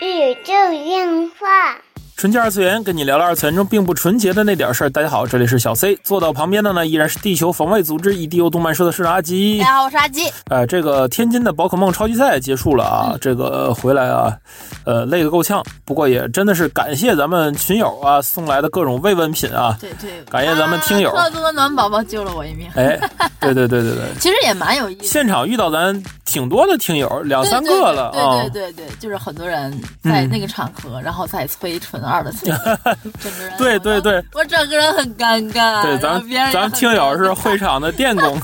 宇宙电话。纯洁二次元，跟你聊聊二次元中并不纯洁的那点事儿。大家好，这里是小 C，坐到旁边的呢依然是地球防卫组织 EDO 动漫社的社长阿吉。大家好，我是阿吉。呃，这个天津的宝可梦超级赛结束了啊，这个回来啊，呃，累得够呛。不过也真的是感谢咱们群友啊送来的各种慰问品啊，对对，感谢咱们听友特多的暖宝宝救了我一命。哎，对对对对对，其实也蛮有意思。现场遇到咱挺多的听友，两三个了啊。对对对对，就是很多人在那个场合，然后在催纯二的催。对对对，我整个人很尴尬。对，咱咱听友是会场的电工，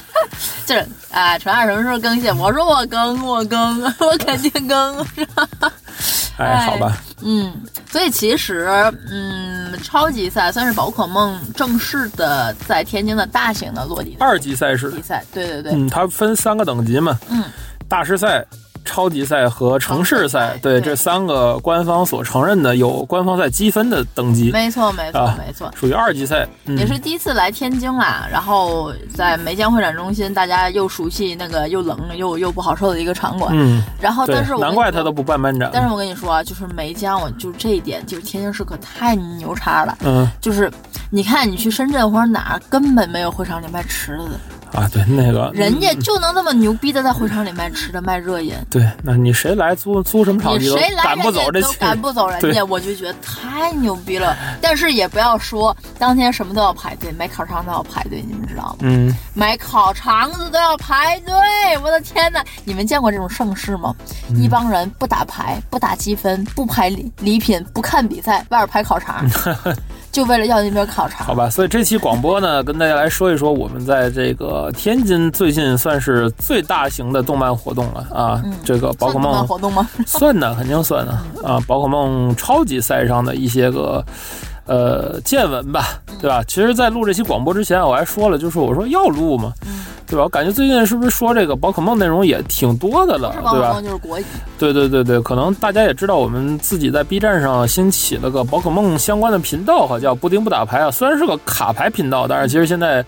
就是啊，纯二什么时候更新？我说我更，我更，我肯定更。哎，好吧。嗯，所以其实，嗯，超级赛算是宝可梦正式的在天津的大型的落地二级赛事比赛。对对对，嗯，它分三个等级嘛。嗯，大师赛。超级赛和城市赛，对这三个官方所承认的有官方赛积分的等级，没错没错没错，属于二级赛，也是第一次来天津啦。然后在梅江会展中心，大家又熟悉那个又冷又又不好受的一个场馆。嗯，然后但是难怪他都不办漫展。但是我跟你说啊，就是梅江，我就这一点，就是天津市可太牛叉了。嗯，就是你看你去深圳或者哪儿，根本没有会场里卖吃的。啊，对那个，人家就能那么牛逼的在会场里卖吃的、卖热饮。对，那你谁来租租什么场地都赶不走这都赶不走人家，我就觉得太牛逼了。但是也不要说当天什么都要排队，买烤肠都要排队，你们知道吗？嗯，买烤肠子都要排队，我的天哪！你们见过这种盛世吗？一帮人不打牌、不打积分、不排礼礼品、不看比赛，外边排烤肠。就为了要那边烤肠，好吧。所以这期广播呢，跟大家来说一说我们在这个天津最近算是最大型的动漫活动了啊。这个宝可梦活动吗？算的，肯定算的啊。宝可梦超级赛上的一些个。呃，见闻吧，对吧？其实，在录这期广播之前，我还说了，就是我说要录嘛，对吧？我感觉最近是不是说这个宝可梦内容也挺多的了，对吧？就是国语。对对对对，可能大家也知道，我们自己在 B 站上新起了个宝可梦相关的频道，哈，叫布丁不打牌啊。虽然是个卡牌频道，但是其实现在。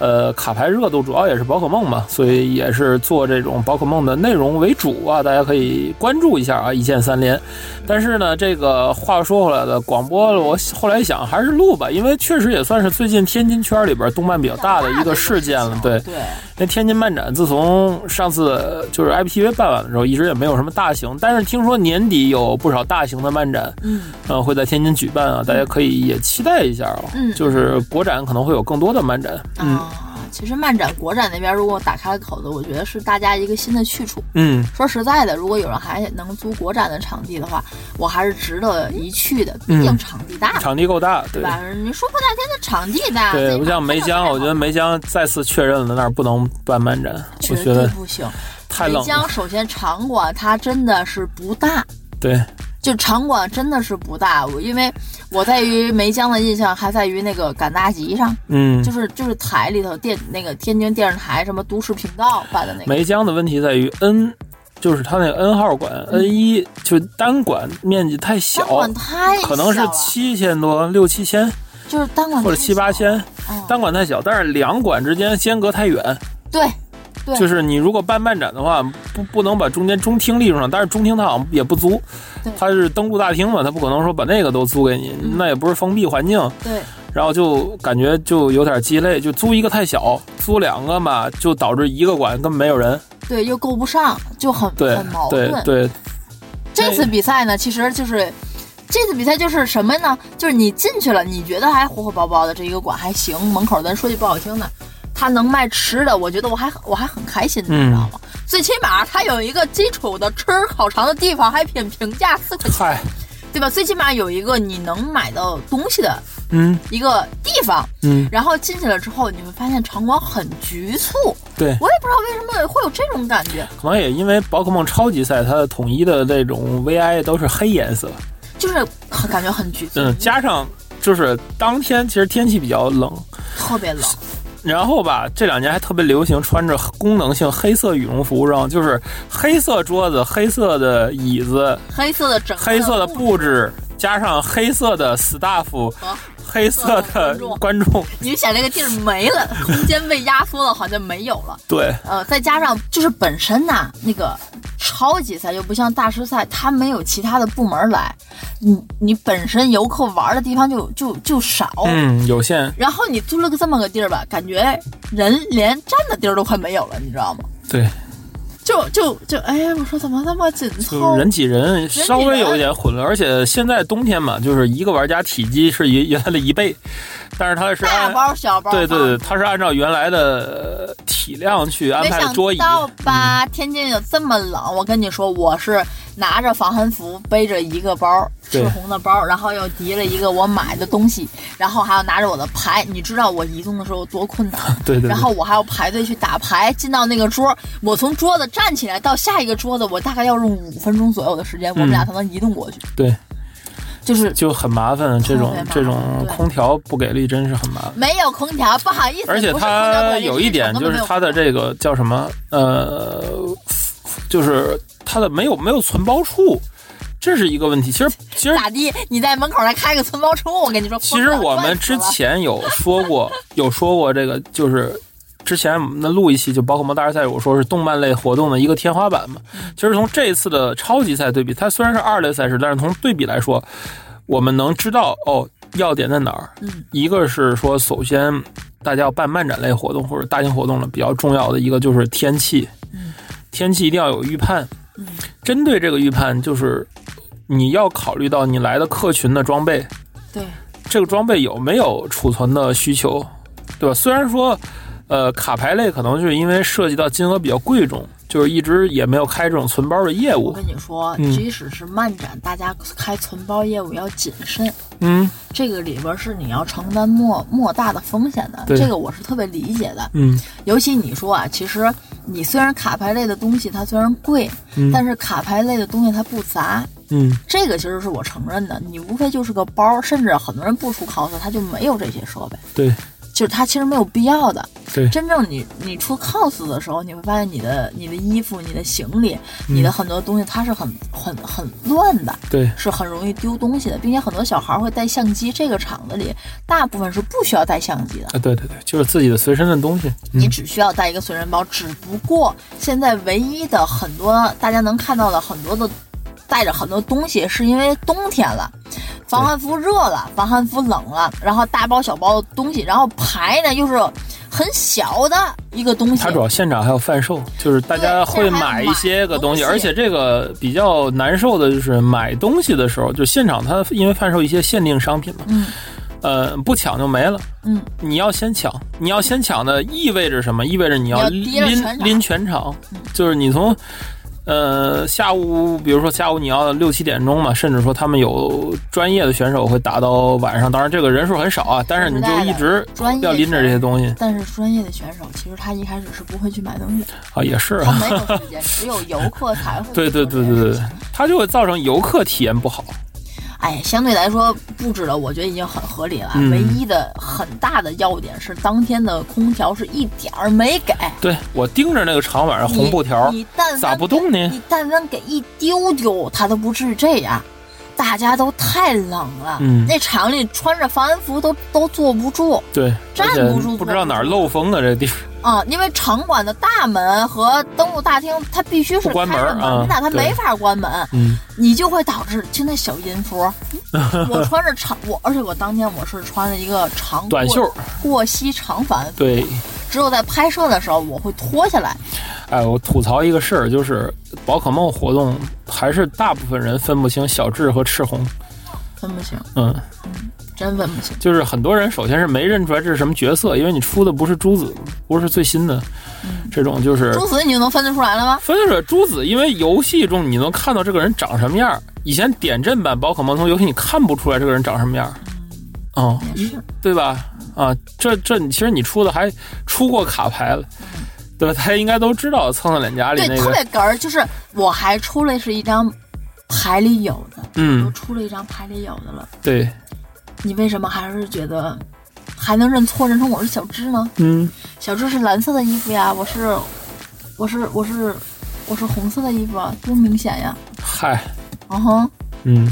呃，卡牌热度主要也是宝可梦嘛，所以也是做这种宝可梦的内容为主啊，大家可以关注一下啊，一键三连。但是呢，这个话说回来的，广播我后来想还是录吧，因为确实也算是最近天津圈里边动漫比较大的一个事件了，对。对。那天津漫展自从上次就是 IPTV 办完的时候，一直也没有什么大型，但是听说年底有不少大型的漫展，嗯，呃，会在天津举办啊，大家可以也期待一下啊，嗯，就是国展可能会有更多的漫展，嗯。其实漫展国展那边如果打开了口子，我觉得是大家一个新的去处。嗯，说实在的，如果有人还能租国展的场地的话，我还是值得一去的。毕竟场地大，场地够大，对吧？你说破大天的场地大，对，不像梅江，我觉得梅江再次确认了那儿不能办漫展，我觉得不行。太冷。梅江首先场馆它真的是不大，对。就场馆真的是不大，我因为我在于梅江的印象还在于那个赶大集上，嗯，就是就是台里头电那个天津电视台什么都市频道办的那个。梅江的问题在于 N，就是它那个 N 号馆 N 一就单馆面积太小，馆太可能是七千多六七千，就是单馆或者七八千，单馆太小，但是两馆之间间隔太远，对。就是你如果办漫展的话，不不能把中间中厅利用上，但是中厅它好像也不租，它是登录大厅嘛，它不可能说把那个都租给你，那也不是封闭环境。对，然后就感觉就有点鸡肋，就租一个太小，租两个嘛，就导致一个馆根本没有人。对，又够不上，就很很矛盾。对对。这次比赛呢，其实就是这次比赛就是什么呢？就是你进去了，你觉得还活活包包的这一个馆还行，门口咱说句不好听的。他能卖吃的，我觉得我还我还很开心，你知道吗？最起码他有一个基础的吃烤肠的地方，还挺平价四块钱，对吧？最起码有一个你能买到东西的，嗯，一个地方，嗯。然后进去了之后，你会发现场馆很局促，对我也不知道为什么会有这种感觉。可能也因为宝可梦超级赛它的统一的这种 VI 都是黑颜色，就是感觉很局促。嗯，加上就是当天其实天气比较冷，特别冷。然后吧，这两年还特别流行穿着功能性黑色羽绒服，然后就是黑色桌子、黑色的椅子、黑色的整、黑色的布置，加上黑色的 staff、黑色的观众，你想那个地儿没了，空间被压缩了，好像没有了。对，呃，再加上就是本身呐，那个。超级赛又不像大师赛，它没有其他的部门来，你你本身游客玩的地方就就就少，嗯，有限，然后你租了个这么个地儿吧，感觉人连站的地儿都快没有了，你知道吗？对，就就就哎，我说怎么那么紧就是凑？人挤人稍微有一点混乱，而且现在冬天嘛，就是一个玩家体积是原原来的一倍，但是它是大按包小包，对对对，它是按照原来的呃体量去安没想排桌椅。到吧？天津有这么冷，我跟你说，我是拿着防寒服，背着一个包，赤红的包，然后又提了一个我买的东西，然后还要拿着我的牌。你知道我移动的时候多困难？对对对然后我还要排队去打牌，进到那个桌，我从桌子站起来到下一个桌子，我大概要用五分钟左右的时间，我们俩才能移动过去。对，就是就很麻烦，这种这种空调不给力真是很麻烦。没有空调，不好意思，而且它有一点就是它的这个叫什么呃，就是它的没有没有存包处，这是一个问题。其实其实咋地？你在门口再开个存包处，我跟你说，其实我们之前有说过，有说过这个，就是之前我们录一期就宝可梦大师赛，我说是动漫类活动的一个天花板嘛。其实从这一次的超级赛对比，它虽然是二类赛事，但是从对比来说，我们能知道哦，要点在哪儿。嗯，一个是说，首先大家要办漫展类活动或者大型活动了，比较重要的一个就是天气，嗯天气一定要有预判。嗯针对这个预判，就是你要考虑到你来的客群的装备。对。这个装备有没有储存的需求，对吧？虽然说，呃，卡牌类可能就是因为涉及到金额比较贵重，就是一直也没有开这种存包的业务。我跟你说，嗯即使是漫展，大家开存包业务要谨慎，嗯这个里边是你要承担莫莫大的风险的。对这个我是特别理解的。嗯尤其你说啊，其实你虽然卡牌类的东西它虽然贵，嗯但是卡牌类的东西它不杂，嗯，这个其实是我承认的。你无非就是个包，甚至很多人不出 cos，他就没有这些设备，对就是它其实没有必要的。对真正你你出 cos 的时候，你会发现你的你的衣服、你的行李、你嗯的很多东西，它是很很很乱的，对是很容易丢东西的，并且很多小孩会带相机。这个场子里，大部分是不需要带相机的。啊，对对对，就是自己的随身的东西。嗯你只需要带一个随身包，只不过现在唯一的很多大家能看到的很多的带着很多东西，是因为冬天了，防寒服热了，防寒服冷了，然后大包小包的东西，然后牌呢又是很小的一个东西它，主要现场还有贩售，就是大家会买一些个东西，而且这个比较难受的就是买东西的时候，就现场它因为贩售一些限定商品嘛，嗯呃，不抢就没了。嗯，你要先抢，你要先抢的意味着什么？意味着你要拎拎全场，嗯就是你从。呃，下午，比如说下午你要六七点钟嘛，甚至说他们有专业的选手会打到晚上，当然这个人数很少啊，但是你就一直要拎着这些东西。但是专业的选手其实他一开始是不会去买东西的，啊，也是他啊，没有时间，只有游客才会 对对对对对。他，就会造成游客体验不好。哎，相对来说布置的我觉得已经很合理了。嗯唯一的很大的要点是当天的空调是一点儿没给，对我盯着那个长晚上红布条你，你但凡咋不动呢你但凡给一丢丢，它都不至于这样。大家都太冷了，嗯那厂里穿着防寒服都都坐不住对，站不住不知道哪儿漏风啊，这地方。啊、因为场馆的大门和登录大厅它必须是开着门啊的，它对。没法关门。嗯，你就会导致就那小音符，我穿着长我，而且我当天我是穿了一个长短袖过膝长帆，对，只有在拍摄的时候我会脱下来。哎，我吐槽一个事儿，就是宝可梦活动还是大部分人分不清小智和赤红。分不清，嗯，真分不清。就是很多人首先是没认出来这是什么角色，因为你出的不是朱子，不是最新的，这种就是朱子你就能分得出来了吗？分得出来朱子，因为游戏中你能看到这个人长什么样。以前点阵版宝可梦从游戏你看不出来这个人长什么样，哦，对吧？啊，这这你其实你出的还出过卡牌了，对吧？大家应该都知道蹭蹭脸颊里对，特那个，别哏儿。就是我还出了是一张牌里有的，嗯，都，出了一张牌里有的了。对，你为什么还是觉得还能认错认成我是小智呢？嗯，小智是蓝色的衣服呀，我是我是我是我是红色的衣服啊，多明显呀！嗨，嗯哼。嗯，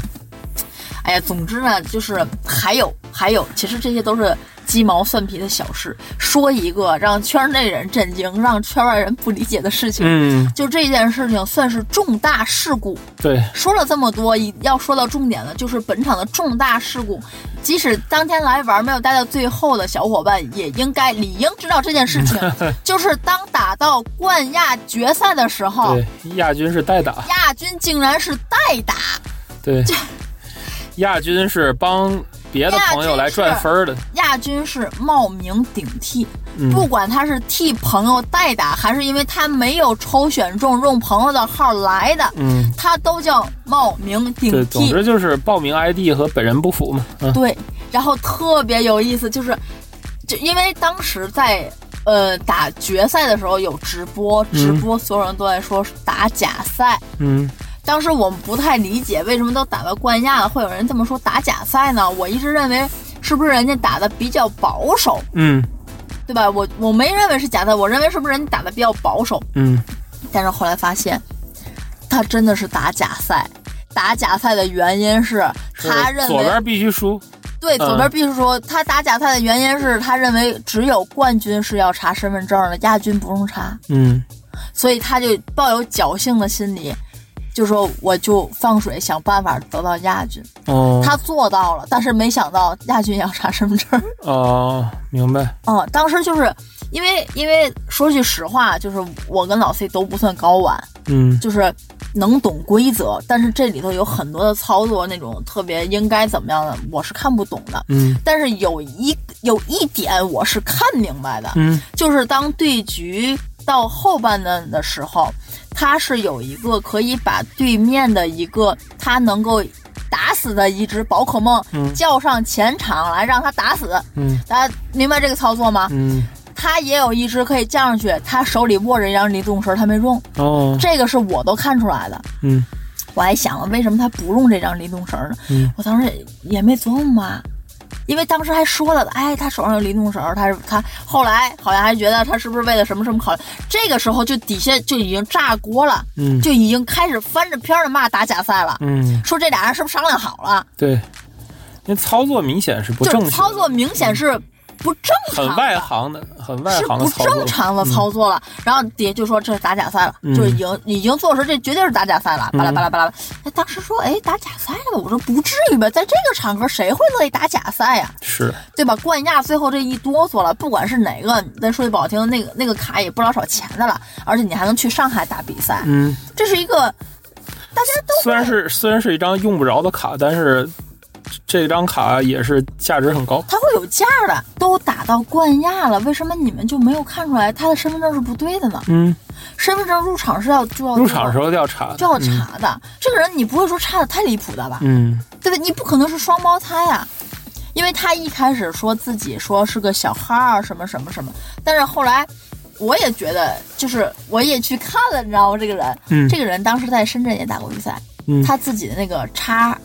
哎呀，总之呢，就是还有还有，其实这些都是鸡毛蒜皮的小事，说一个让圈内人震惊、让圈外人不理解的事情。嗯，就这件事情算是重大事故。对，说了这么多，要说到重点了，就是本场的重大事故。即使当天来玩没有待到最后的小伙伴，也应该理应知道这件事情。就是当打到冠亚决赛的时候，对，亚军是代打，亚军竟然是代打。对，亚军是帮别的朋友来赚分的，亚军是冒名顶替。嗯不管他是替朋友代打，还是因为他没有抽选中用朋友的号来的，嗯，他都叫冒名顶对，总替。之就是报名 ID 和本人不符嘛。嗯，对，然后特别有意思，就是就因为当时在呃打决赛的时候有直播，直播所有人都在说打假赛。嗯当时我们不太理解为什么都打到冠亚了，会有人这么说打假赛呢？我一直认为是不是人家打的比较保守，嗯对吧？我我没认为是假赛，我认为是不是人家打的比较保守？嗯，但是后来发现，他真的是打假赛。打假赛的原因是他认为左边必须输。对，嗯左边必须说，他打假赛的原因是他认为只有冠军是要查身份证的，亚军不用查，嗯所以他就抱有侥幸的心理，就说我就放水想办法得到亚军。哦，他做到了，但是没想到亚军要查身份证。哦，明白。哦，当时就是因为因为说句实话，就是我跟老 C 都不算高玩，嗯就是能懂规则，但是这里头有很多的操作那种特别应该怎么样的，我是看不懂的。嗯但是有一有一点我是看明白的，嗯就是当对局到后半段的时候，他是有一个可以把对面的一个他能够打死的一只宝可梦嗯叫上前场来让他打死。嗯大家明白这个操作吗？嗯，他也有一只可以叫上去，他手里握着一张离动石，他没用，哦，这个是我都看出来的。嗯我还想了，为什么他不用这张离动绳呢？嗯我当时也也没琢磨嘛，因为当时还说了，哎，他手上有灵动绳，他是他后来好像还觉得他是不是为了什么什么考虑？这个时候就底下就已经炸锅了，嗯就已经开始翻着篇的骂打假赛了，嗯，说这俩人是不是商量好了？对，因为操作明显是不正操作明显是不正常，很外行的，很外是不行的操作。正常的操作了。然后底下就说这是打假赛了，嗯就是已经已经做出这绝对是打假赛了，巴拉巴拉巴拉。哎，当时说哎打假赛了吧？我说不至于吧，在这个场合谁会乐意打假赛呀、是，对吧？冠亚最后这一哆嗦了，不管是哪个，咱说句不好听，那个那个卡也不老少钱的了，而且你还能去上海打比赛，嗯，这是一个大家都虽然是虽然是一张用不着的卡，但是这张卡也是价值很高。它会有价的，都打到冠亚了，为什么你们就没有看出来他的身份证是不对的呢？嗯，身份证入场是要就要入场的时候就要查的，就要查的，这个人你不会说差的太离谱的吧？嗯。对吧？你不可能是双胞胎呀、因为他一开始说自己说是个小孩儿什么什么什么，但是后来我也觉得，就是我也去看了，你知道吗？这个人，嗯这个人当时在深圳也打过比赛，嗯他自己的那个叉。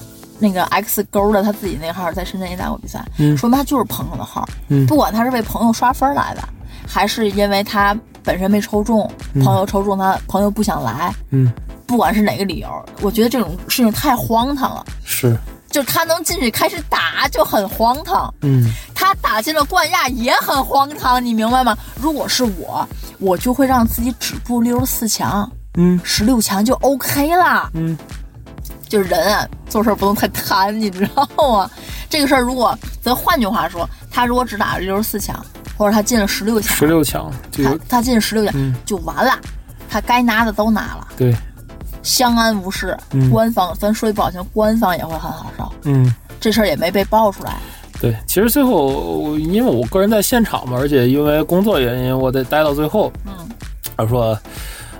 那个 X 勾的他自己那号在深圳也打过比赛，嗯说明他就是朋友的号，嗯不管他是为朋友刷分来的，还是因为他本身没抽中，朋友抽中他朋友不想来，嗯，不管是哪个理由，我觉得这种事情太荒唐了。是，就他能进去开始打就很荒唐，嗯他打进了冠亚也很荒唐，你明白吗？如果是我，我就会让自己止步六十四强、嗯十六强就 OK 了。嗯就是人啊，做事不能太贪，你知道吗？这个事儿如果咱换句话说，他如果只打了六十四强，或者他进了十六强，十六强他他进十六强、嗯就完了，他该拿的都拿了，对，相安无事。嗯官方咱说句不好听，官方也会很好受。嗯这事儿也没被爆出来。对。其实最后，因为我个人在现场嘛，而且因为工作原因，我得待到最后。嗯，他说，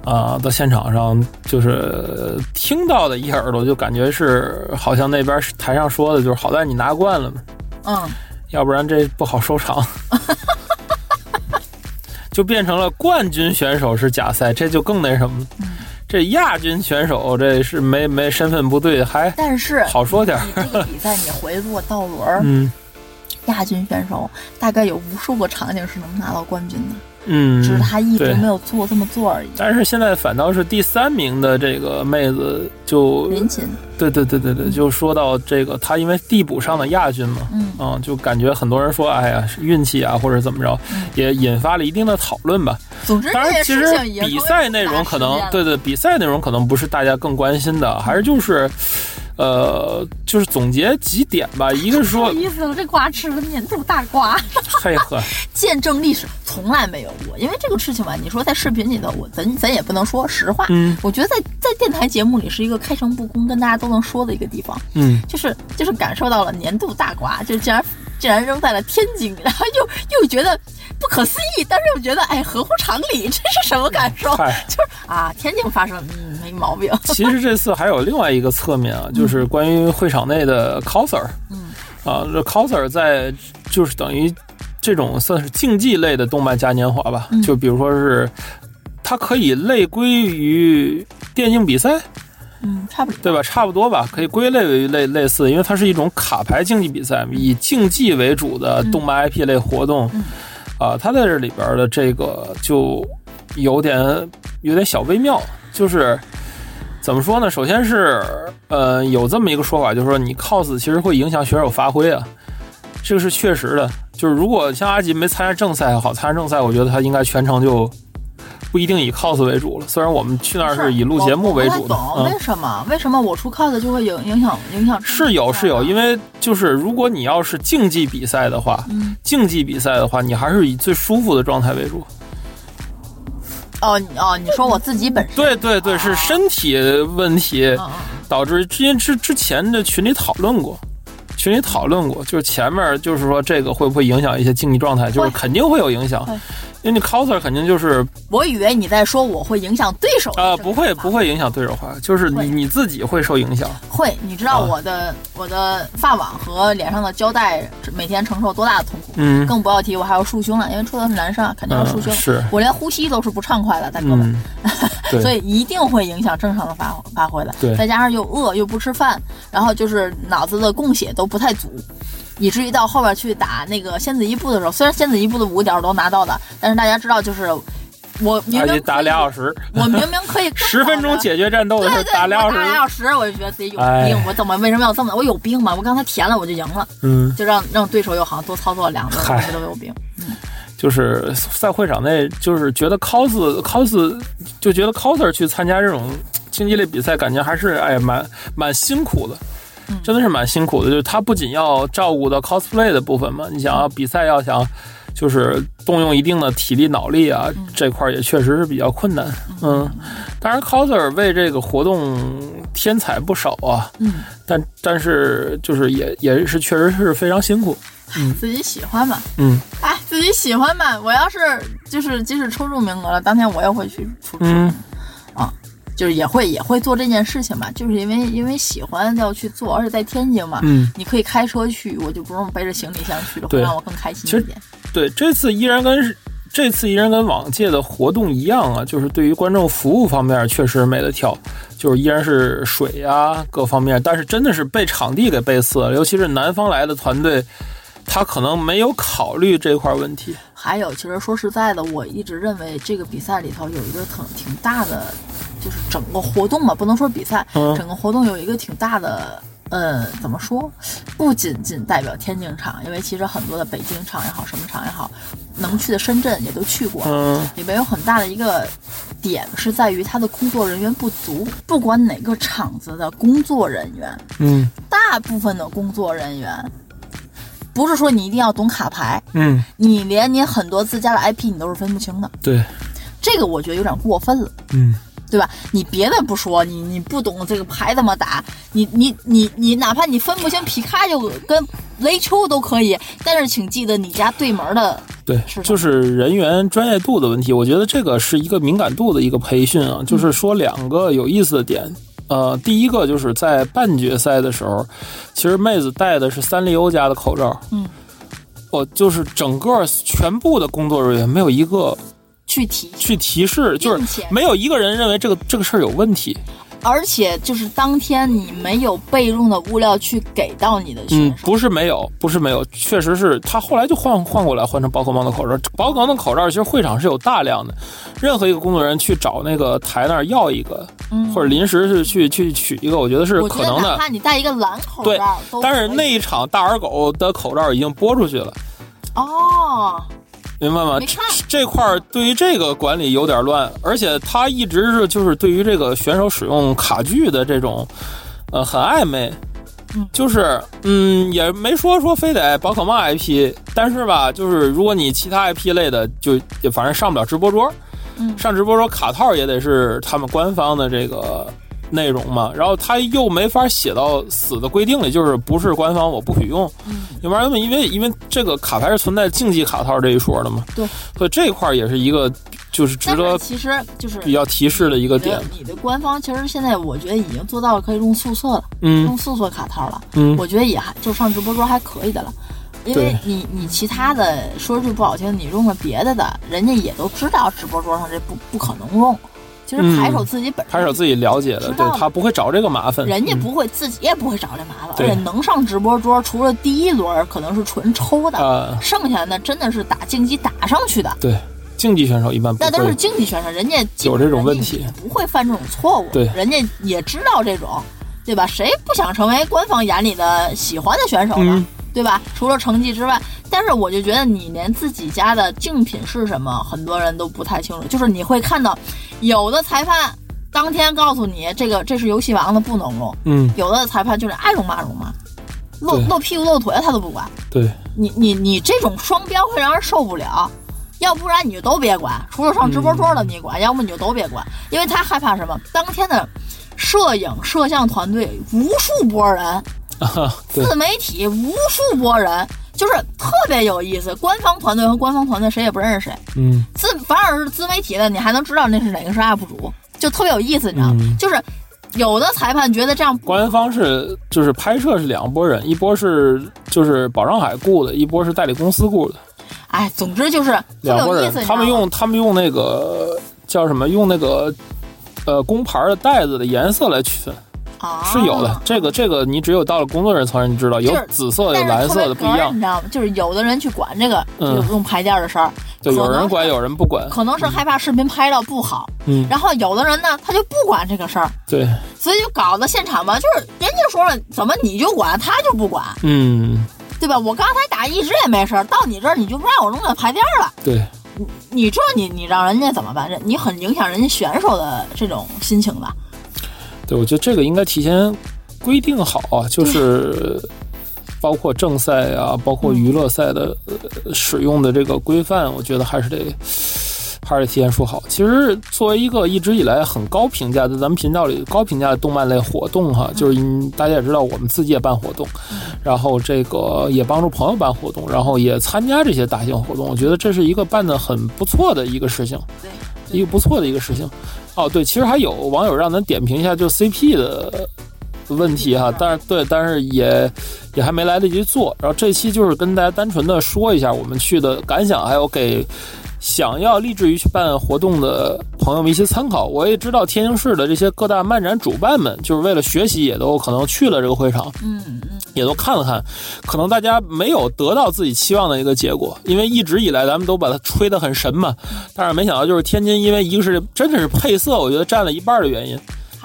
啊、到现场上就是呃听到的一耳朵，就感觉是好像那边台上说的，就是好在你拿冠了嘛，嗯，要不然这不好收场。就变成了冠军选手是假赛，这就更那什么了。这亚军选手这是没没身份不对，还但是好说点儿。这个比赛你回过倒轮儿，嗯亚军选手大概有无数个场景是能拿到冠军的。嗯，只是他一直对没有做这么做而已。但是现在反倒是第三名的这个妹子就林琴，对对对对对，就说到这个，她因为递补上的亚军嘛，嗯就感觉很多人说，哎呀，是运气啊，或者怎么着，嗯也引发了一定的讨论吧。总之当然，其实比赛内容可能对对，比赛内容可能不是大家更关心的，还是就是，呃，就是总结几点吧。一个是说，意思了，这瓜吃了年度大瓜，嘿呵，见证历史从来没有过。因为这个事情吧，你说在视频里头，我咱咱也不能说实话。嗯我觉得在在电台节目里是一个开诚布公，跟大家都能说的一个地方。嗯，就是就是感受到了年度大瓜，就竟然竟然扔在了天津，然后又又觉得不可思议，但是又觉得哎合乎常理，这是什么感受？嗨就是啊，天津发生，嗯，没毛病。其实这次还有另外一个侧面啊，就是关于会场内的 coser，嗯，啊，这 coser 在就是等于这种算是竞技类的动漫嘉年华吧，嗯就比如说是它可以类归于电竞比赛，嗯，差不多。对吧？差不多吧，可以归类为类类似，因为它是一种卡牌竞技比赛，以竞技为主的动漫 IP 类活动。嗯啊，它在这里边的这个就有点有点小微妙，就是怎么说呢？首先是呃，有这么一个说法，就是说你 cos 其实会影响选手发挥啊，这个是确实的。就是如果像阿吉没参加正赛好，参加正赛，我觉得他应该全程就不一定以 cos 为主了。虽然我们去那儿是以录节目为主的，我不懂嗯为什么？为什么我出 cos 就会影影响影响？是有是有，因为就是如果你要是竞技比赛的话，嗯竞技比赛的话，你还是以最舒服的状态为主。哦哦，你说我自己本身对对对，是身体问题导致。之前之之前的群里讨论过，群里讨论过，就是前面就是说这个会不会影响一些竞技状态，就是肯定会有影响，因为你 coser 肯定就是我以为你在说我会影响对手的啊、这个不会不会影响对手化，就是你你自己会受影响。会，你知道啊我的、我的发网和脸上的胶带每天承受多大的痛苦？嗯更不要提我还要束胸了，因为出的是男生啊，肯定要束胸。嗯是我连呼吸都是不畅快的，大哥们，所以一定会影响正常的发发挥的。对再加上又饿又不吃饭，然后就是脑子的供血都不太足。以至于到后边去打那个仙子一部的时候，虽然仙子一部的五个点我都拿到了，但是大家知道，就是我明明打俩小时，我明明可以 十分钟解决战斗的事对对，打俩小时打俩时，小时，我就觉得自己有病。哎我怎么为什么要这么？我有病吗？我刚才填了，我就赢了，嗯。就让让对手又好像多操作两个，嗨我觉得我有病。就是在会场内，就是觉得 cos cos 就觉得 coser 去参加这种竞技类比赛，感觉还是哎蛮蛮辛苦的，嗯真的是蛮辛苦的。就是他不仅要照顾到 cosplay 的部分嘛，你想要比赛要想就是动用一定的体力脑力啊，这块儿也确实是比较困难。嗯，当然 coser 为这个活动添彩不少啊，嗯，但但是就是也也是确实是非常辛苦。嗯自己喜欢嘛，嗯哎，自己喜欢嘛。我要是就是即使抽中名额了，当天我也会去出车，嗯就是也会也会做这件事情吧，就是因为因为喜欢要去做，而且在天津嘛，嗯。你可以开车去，我就不用背着行李箱去了，会让我更开心一点。对，这次依然跟这次依然跟往届的活动一样啊，就是对于观众服务方面确实没得挑，就是依然是水啊各方面，但是真的是被场地给背刺了，尤其是南方来的团队，他可能没有考虑这块问题。还有，其实说实在的，我一直认为这个比赛里头有一个挺挺大的，就是整个活动嘛，不能说比赛，嗯整个活动有一个挺大的。呃，怎么说？不仅仅代表天津场，因为其实很多的北京场也好，什么场也好，能去的深圳也都去过。嗯里面有很大的一个点是在于它的工作人员不足。不管哪个场子的工作人员，嗯大部分的工作人员，不是说你一定要懂卡牌，嗯，你连你很多自家的 IP 你都是分不清的，对，这个我觉得有点过分了，嗯对吧？你别的不说，你你不懂这个牌怎么打，你你你你哪怕你分不清皮卡丘跟雷丘都可以，但是请记得你家对门的对是，就是人员专业度的问题。我觉得这个是一个敏感度的一个培训啊，就是说两个有意思的点。呃，第一个就是在半决赛的时候，其实妹子戴的是三丽鸥家的口罩。嗯，我就是整个全部的工作人员没有一个去提，去提示，就是没有一个人认为这个这个事儿有问题。而且就是当天你没有备用的物料去给到你的选嗯，不是没有，不是没有，确实是他后来就换换过来，换成宝可梦的口罩。宝可梦的口罩其实会场是有大量的，任何一个工作人员去找那个台那儿要一个，嗯或者临时是去去取一个，我觉得是可能的。怕你戴一个蓝口罩对，但是那一场大耳狗的口罩已经播出去了，哦，明白吗？这这块儿对于这个管理有点乱，而且他一直是就是对于这个选手使用卡具的这种，呃，很暧昧。嗯就是，嗯，也没说说非得宝可梦 IP，但是吧，就是如果你其他 IP 类的，就就反正上不了直播桌，嗯上直播桌卡套也得是他们官方的这个内容嘛，然后他又没法写到死的规定里，就是不是官方我不许用，嗯要不然因为因为这个卡牌是存在竞技卡套这一说的嘛，对，所以这块也是一个就是值得其实就是比较提示的一个点，你的官方其实现在我觉得已经做到了可以用素色了，嗯用素色卡套了，嗯我觉得也还就上直播桌还可以的了。因为你你其他的说句不好听，你用了别的的，人家也都知道直播桌上这不不可能用。其实嗯牌手自己本身他是有自己了解的，对他不会找这个麻烦，人家嗯不会，自己也不会找这麻烦，对而且能上直播桌，除了第一轮可能是纯抽的，呃，剩下的那真的是打竞技打上去的，对，竞技选手一般不那都是，竞技选手，人家有这种问题不会犯这种错误，对人家也知道这种，对吧？谁不想成为官方眼里的喜欢的选手呢？嗯对吧？除了成绩之外，但是我就觉得你连自己家的竞品是什么，很多人都不太清楚。就是你会看到，有的裁判当天告诉你这个这是游戏王的不能用，嗯，有的裁判就是爱容骂容骂，露对。露屁股露腿他都不管。对，你你你这种双标会让人受不了，要不然你就都别管，除了上直播桌的你管，要么你就都别管，因为他害怕什么？当天的摄影摄像团队无数波人，啊，自媒体无数波人，就是特别有意思。官方团队和官方团队谁也不认识谁，嗯自反而是自媒体的，你还能知道那是哪个是 UP 主，就特别有意思，你知道吗？嗯就是有的裁判觉得这样不官方是就是拍摄是两拨人，一波是就是保障海雇的，一波是代理公司雇的，哎，总之就是特别两拨人有意思。你，知他们用他们用那个叫什么？用那个呃工牌的袋子的颜色来区分，啊是有的。这个这个你只有到了工作人员层面你知道，有紫色的，有蓝色的不一样你。知道吗？就是有的人去管这个，嗯就是用排垫的事儿，对，有人管，有人不管。可能是害怕视频拍到不好，嗯，然后有的人呢，他就不管这个事儿，对，所以就搞得现场吧，就是人家说了，怎么你就管，他就不管，嗯，对吧？我刚才打一直也没事儿，到你这儿你就不让我弄那牌垫儿了，对，你这你你让人家怎么办？人你很影响人家选手的这种心情吧？对，我觉得这个应该提前规定好啊，就是包括正赛啊，包括娱乐赛的、呃、使用的这个规范，我觉得还是得还是得提前说好。其实作为一个一直以来很高评价的咱们频道里高评价的动漫类活动哈，就是大家也知道我们自己也办活动，然后这个也帮助朋友办活动，然后也参加这些大型活动，我觉得这是一个办的很不错的一个事情。一个不错的一个事情。哦，对，其实还有网友让咱点评一下就 CP 的问题哈，但是对，但是也也还没来得及做。然后这期就是跟大家单纯的说一下我们去的感想，还有给想要立志于去办活动的朋友们一些参考。我也知道天津市的这些各大漫展主办们，就是为了学习，也都可能去了这个会场。嗯嗯，也都看了看，可能大家没有得到自己期望的一个结果，因为一直以来咱们都把它吹得很神嘛，但是没想到就是天津，因为一个是真的是配色，我觉得占了一半的原因，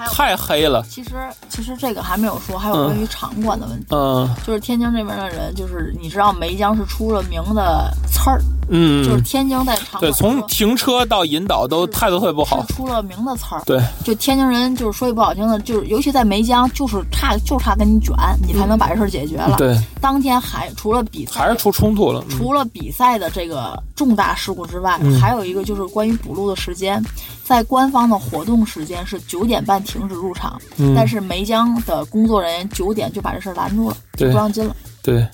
太黑了，其实其实这个还没有说，还有关于场馆的问题。嗯。就是天津这边的人，就是你知道梅江是出了名的刺儿，嗯，就是天津在场对，从停车到引导都态度特别不好，出了名的刺儿。对，就天津人就是说句不好听的，就是尤其在梅江，就是差就差跟你卷，你才能把这事儿解决了。对，当天还除了比赛还是出冲突了，嗯。除了比赛的这个重大事故之外，嗯。还有一个就是关于补录的时间，在官方的活动时间是九点半停止入场，嗯。但是梅江的工作人员九点就把这事儿拦住了，就不让进了。对，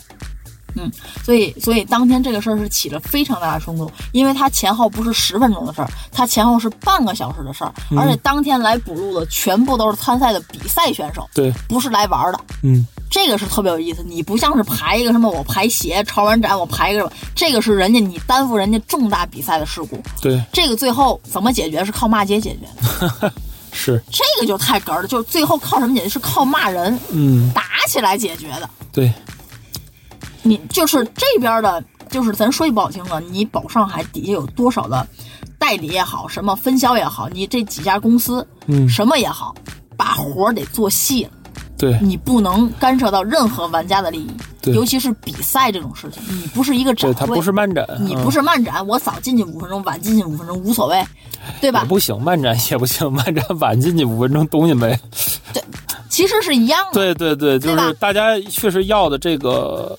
嗯所以，所以当天这个事儿是起了非常大的冲突，因为它前后不是十分钟的事儿，它前后是半个小时的事儿，嗯。而且当天来补录的全部都是参赛的比赛选手，对，不是来玩儿的。嗯。这个是特别有意思，你不像是排一个什么，我排鞋潮玩展，我排一个什么，这个是人家你担负人家重大比赛的事故，对，这个最后怎么解决是靠骂街解决。的，是，这个就太哏儿了，就是最后靠什么解决？是靠骂人、嗯，打起来解决的。对，你就是这边的，就是咱说句不好听的，你保上海底下有多少的代理也好，什么分销也好，你这几家公司，嗯。什么也好，把活儿得做细了，对，你不能干涉到任何玩家的利益，对尤其是比赛这种事情，你不是一个展对，会，它不是漫展，嗯你不是漫展，我早进去五分钟，晚进去五分钟无所谓，对吧也？不行，漫展也不行，漫展晚进去五分钟东西没。对其实是一样的。对对对，就是大家确实要的这个。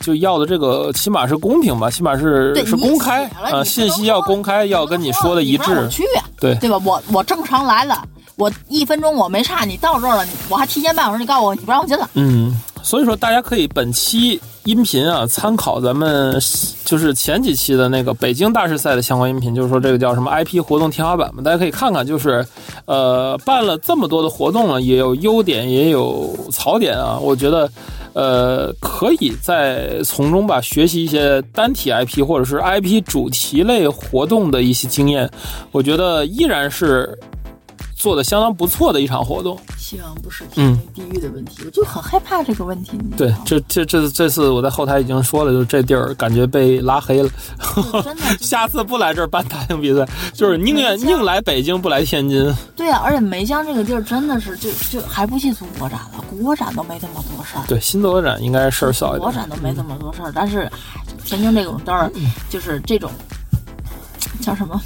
就要的这个起码是公平吧，起码是对，是公开啊，信息要公开，要跟你说的一致。去呀、对对吧？我我正常来了，我一分钟我没差，你到这儿了，我还提前半小时，你告诉我你不让我进了。嗯，所以说大家可以本期音频啊参考咱们就是前几期的那个北京大师赛的相关音频，就是说这个叫什么 IP 活动天花板嘛，大家可以看看，就是呃办了这么多的活动了，也有优点也有槽点啊，我觉得。呃，可以在从中吧学习一些单体 IP 或者是 IP 主题类活动的一些经验，我觉得依然是做的相当不错的一场活动。希望不是嗯地域的问题，我就很害怕这个问题。对这这这这次我在后台已经说了，就这地儿感觉被拉黑了。就真的 下次不来这儿办大型比赛，就是宁愿宁来北京不来天津。对啊，而且梅江这个地儿真的是就就还不计足国展了，国展都没这么多事儿。对，新德展应该事儿小一点国。展都没这么多事儿，但是唉天津这种地儿就是这种叫什么？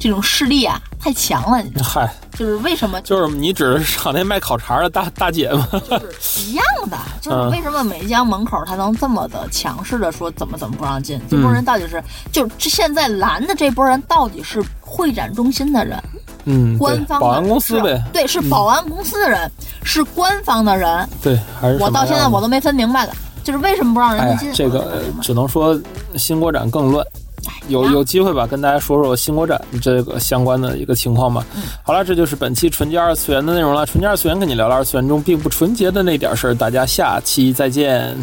这种势力啊，太强了？嗨，就是为什么就是你指的是场内卖烤肠的大大姐吗？就是一样的，就是嗯为什么梅江门口他能这么的强势的说怎么怎么不让进？这波人到底是，就是现在拦的这波人到底是会展中心的人，嗯，官，方保安公司呗。对，是保安公司的人，是官方的人。对，还是我到现在我都没分明白了，就是为什么不让人家进？，这个只能说新国展更乱。有有机会吧，跟大家说说新国展这个相关的一个情况吧。好了，这就是本期纯洁二次元的内容了。纯洁二次元跟你聊聊二次元中并不纯洁的那点事儿，大家下期再见。